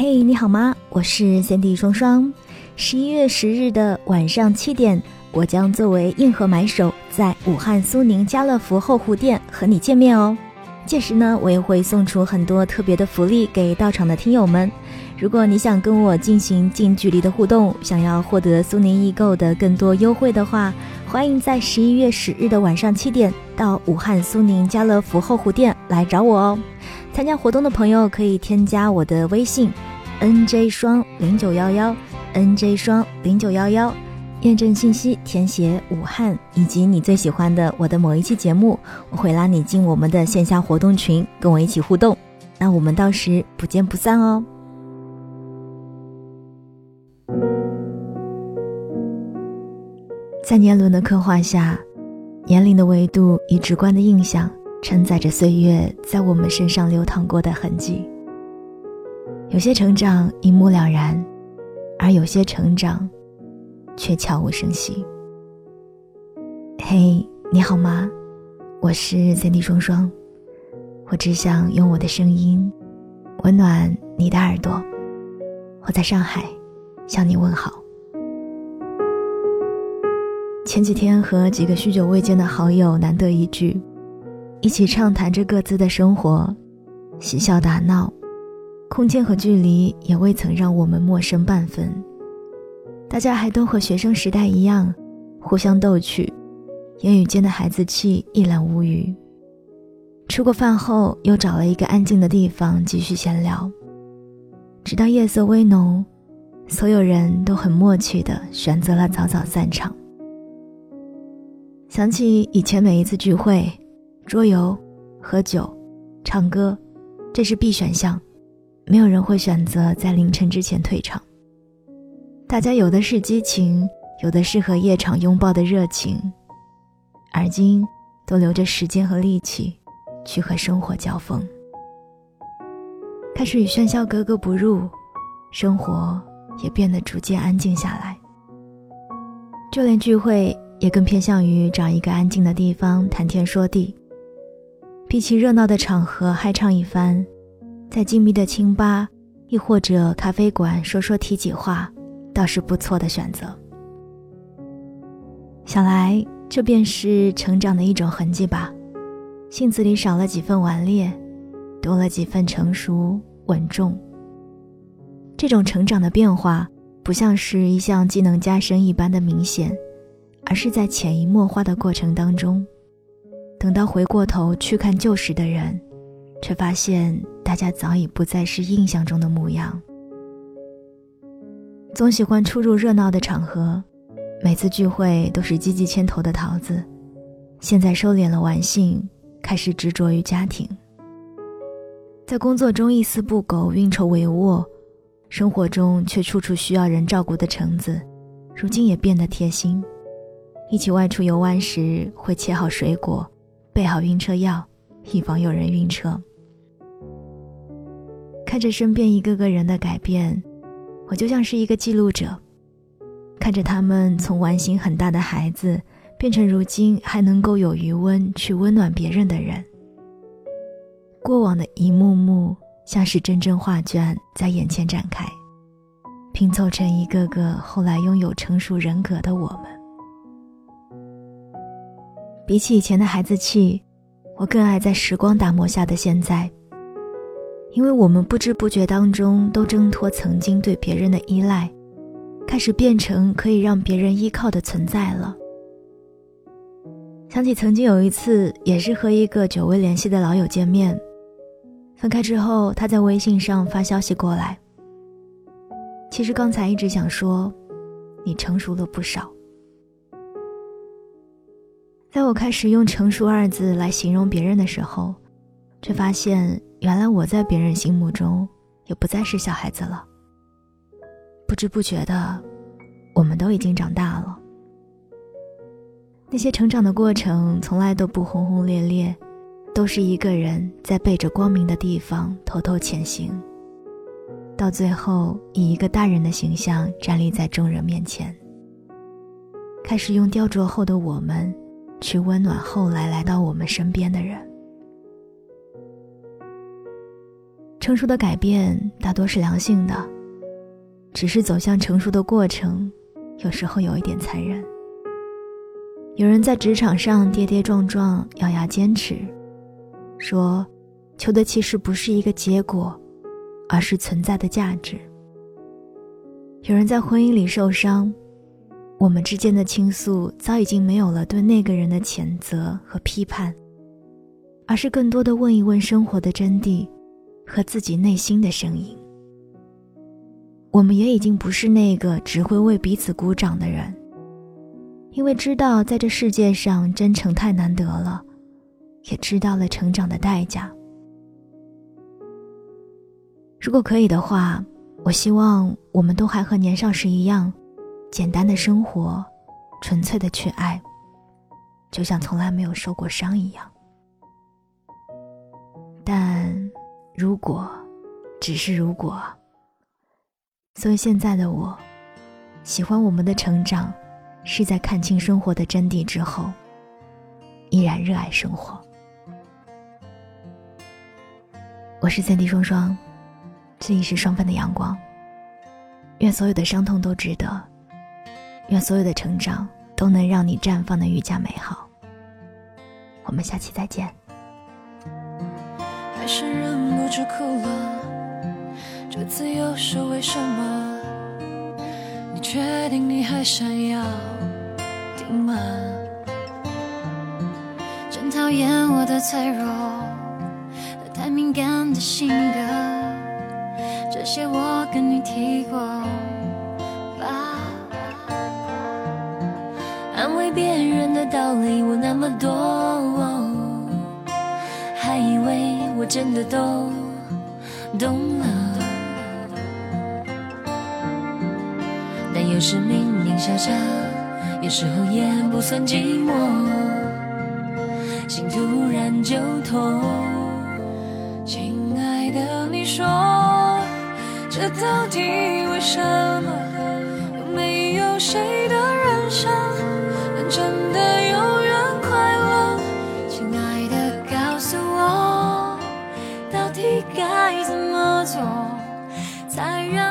嘿，你好吗？我是三 D 双双。十一月十日的晚上七点，我将作为硬核买手，在武汉苏宁家乐福后湖店和你见面哦。届时呢，我也会送出很多特别的福利给到场的听友们。如果你想跟我进行近距离的互动，想要获得苏宁易购的更多优惠的话，欢迎在十一月十日的晚上七点到武汉苏宁家乐福后湖店来找我哦。参加活动的朋友可以添加我的微信，nj 双零九幺幺，nj 双零九幺幺，验证信息填写武汉以及你最喜欢的我的某一期节目，我会拉你进我们的线下活动群，跟我一起互动。那我们到时不见不散哦。在年轮的刻画下，年龄的维度以直观的印象。承载着岁月在我们身上流淌过的痕迹。有些成长一目了然，而有些成长却悄无声息。嘿，你好吗？我是 Cindy 双双，我只想用我的声音温暖你的耳朵。我在上海向你问好。前几天和几个许久未见的好友难得一聚。一起畅谈着各自的生活，嬉笑打闹，空间和距离也未曾让我们陌生半分。大家还都和学生时代一样，互相逗趣，言语间的孩子气一览无余。吃过饭后，又找了一个安静的地方继续闲聊，直到夜色微浓，所有人都很默契地选择了早早散场。想起以前每一次聚会。桌游、喝酒、唱歌，这是必选项，没有人会选择在凌晨之前退场。大家有的是激情，有的是和夜场拥抱的热情，而今都留着时间和力气去和生活交锋，开始与喧嚣格格不入，生活也变得逐渐安静下来。就连聚会也更偏向于找一个安静的地方谈天说地。比起热闹的场合嗨唱一番，在静谧的清吧，亦或者咖啡馆说说体己话，倒是不错的选择。想来，这便是成长的一种痕迹吧。性子里少了几分顽劣，多了几分成熟稳重。这种成长的变化，不像是一项技能加深一般的明显，而是在潜移默化的过程当中。等到回过头去看旧时的人，却发现大家早已不再是印象中的模样。总喜欢出入热闹的场合，每次聚会都是积极牵头的桃子，现在收敛了玩性，开始执着于家庭。在工作中一丝不苟、运筹帷幄，生活中却处处需要人照顾的橙子，如今也变得贴心。一起外出游玩时，会切好水果。备好晕车药，以防有人晕车。看着身边一个个人的改变，我就像是一个记录者，看着他们从玩心很大的孩子，变成如今还能够有余温去温暖别人的人。过往的一幕幕，像是真真画卷在眼前展开，拼凑成一个个后来拥有成熟人格的我们。比起以前的孩子气，我更爱在时光打磨下的现在。因为我们不知不觉当中都挣脱曾经对别人的依赖，开始变成可以让别人依靠的存在了。想起曾经有一次，也是和一个久未联系的老友见面，分开之后，他在微信上发消息过来。其实刚才一直想说，你成熟了不少。在我开始用“成熟”二字来形容别人的时候，却发现原来我在别人心目中也不再是小孩子了。不知不觉的，我们都已经长大了。那些成长的过程从来都不轰轰烈烈，都是一个人在背着光明的地方偷偷前行，到最后以一个大人的形象站立在众人面前，开始用雕琢后的我们。去温暖后来来到我们身边的人。成熟的改变大多是良性的，只是走向成熟的过程，有时候有一点残忍。有人在职场上跌跌撞撞，咬牙坚持，说，求的其实不是一个结果，而是存在的价值。有人在婚姻里受伤，我们之间的倾诉早已经没有了对那个人的谴责和批判，而是更多的问一问生活的真谛，和自己内心的声音。我们也已经不是那个只会为彼此鼓掌的人。因为知道在这世界上真诚太难得了，也知道了成长的代价。如果可以的话，我希望我们都还和年少时一样，简单的生活，纯粹的去爱，就像从来没有受过伤一样。但如果，只是如果，所以现在的我，喜欢我们的成长。是在看清生活的真谛之后，依然热爱生活。我是三 D 双双，这里是双份的阳光。愿所有的伤痛都值得，愿所有的成长都能让你绽放的愈加美好。我们下期再见。还是忍不住哭了，这次又是为什么？你确定你还想要听吗？真讨厌我的脆弱和太敏感的性格，这些我跟你提过安慰别人的道理我那么多，还以为我真的都懂了。但有时明明笑笑，有时候也不算寂寞，心突然就痛。亲爱的，你说这到底为什么？错才让。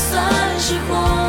算是活。